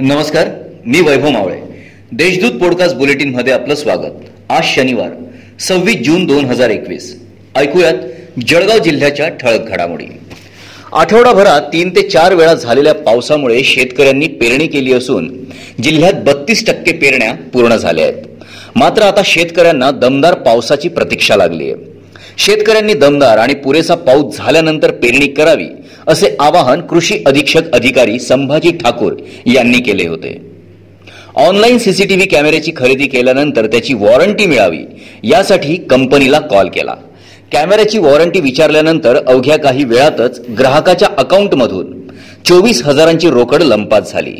नमस्कार मी वैभव मावळे. देशदूत पॉडकास्ट बुलेटिनमध्ये आपलं स्वागत. आज शनिवार सव्वीस जून दोन हजार एकवीस. ऐकूयात जळगाव जिल्ह्याच्या ठळक घडामोडी. आठवडाभरात तीन ते चार वेळा झालेल्या पावसामुळे शेतकऱ्यांनी पेरणी केली असून जिल्ह्यात बत्तीस टक्के पेरण्या पूर्ण झाल्या आहेत. मात्र आता शेतकऱ्यांना दमदार पावसाची प्रतीक्षा लागली आहे. शेतकऱ्यांनी दमदार आणि पुरेसा पाऊस झाल्यानंतर पेरणी करावी असे आवाहन कृषी अधीक्षक अधिकारी संभाजी ठाकूर यांनी केले होते. ऑनलाईन सीसीटीव्ही कॅमेऱ्याची खरेदी केल्यानंतर त्याची वॉरंटी मिळावी यासाठी कंपनीला कॉल केला. कॅमेऱ्याची वॉरंटी विचारल्यानंतर अवघ्या काही वेळातच ग्राहकाच्या अकाउंटमधून चोवीस हजारांची रोकड लंपात झाली.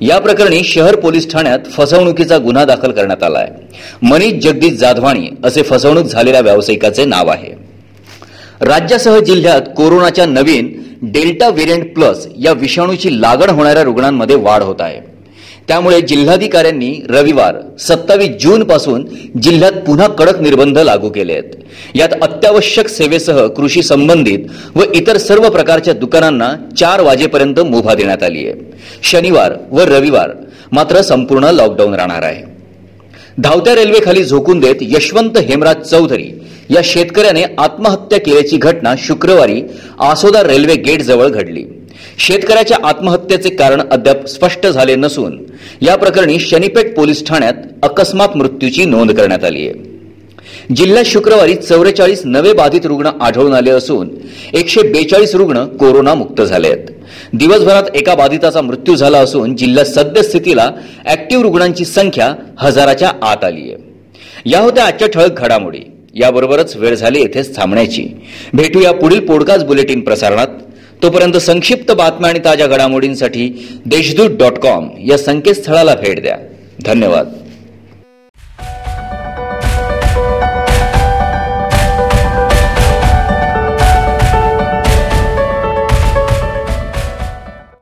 या प्रकरणी शहर पोलीस ठाण्यात फसवणुकीचा गुन्हा दाखल करण्यात आलाय. मनीष जगदीश जाधवाणी असे फसवणूक झालेल्या व्यावसायिकाचे नाव आहे. राज्यासह जिल्ह्यात कोरोनाच्या नवीन डेल्टा व्हेरियंट प्लस या विषाणूची लागण होणाऱ्या रुग्णांमध्ये वाढ होत आहे. त्यामुळे जिल्हाधिकाऱ्यांनी रविवार सत्तावीस जून पासून जिल्ह्यात पुन्हा कडक निर्बंध लागू केले आहेत यात अत्यावश्यक सेवेसह कृषी संबंधित व इतर सर्व प्रकारच्या दुकानांना चार वाजेपर्यंत मुभा देण्यात आली आहे शनिवार व रविवार मात्र संपूर्ण लॉकडाऊन राहणार आहे. धावत्या रेल्वेखाली झोकून देत यशवंत हेमराज चौधरी या शेतकऱ्याने आत्महत्या केल्याची घटना शुक्रवारी आसोदा रेल्वे गेटजवळ घडली. शेतकऱ्याच्या आत्महत्येचे कारण अद्याप स्पष्ट झाले नसून या प्रकरणी शनीपेठ पोलीस ठाण्यात अकस्मात मृत्यूची नोंद करण्यात आली आहे. जिल्ह्यात शुक्रवारी चौवेचाळीस नवे बाधित रुग्ण आढळून आले असून एकशे बेचाळीस रुग्ण कोरोना मुक्त झाले आहेत दिवसभरात एका बाधिताचा मृत्यू झाला असून जिल्ह्यात सद्यस्थितीला ऍक्टिव्ह रुग्णांची संख्या हजाराच्या आत आली आहे या होत्या आजच्या ठळक घडामोडी. याबरोबरच वेळ झाली येथेच थांबण्याची. भेटूया पुढील पॉडकास्ट बुलेटिन प्रसारणात. तोपर्यंत संक्षिप्त बातम्या आणि ताज्या घडामोडींसाठी देशदूत डॉट कॉम या संकेतस्थळाला भेट द्या. धन्यवाद.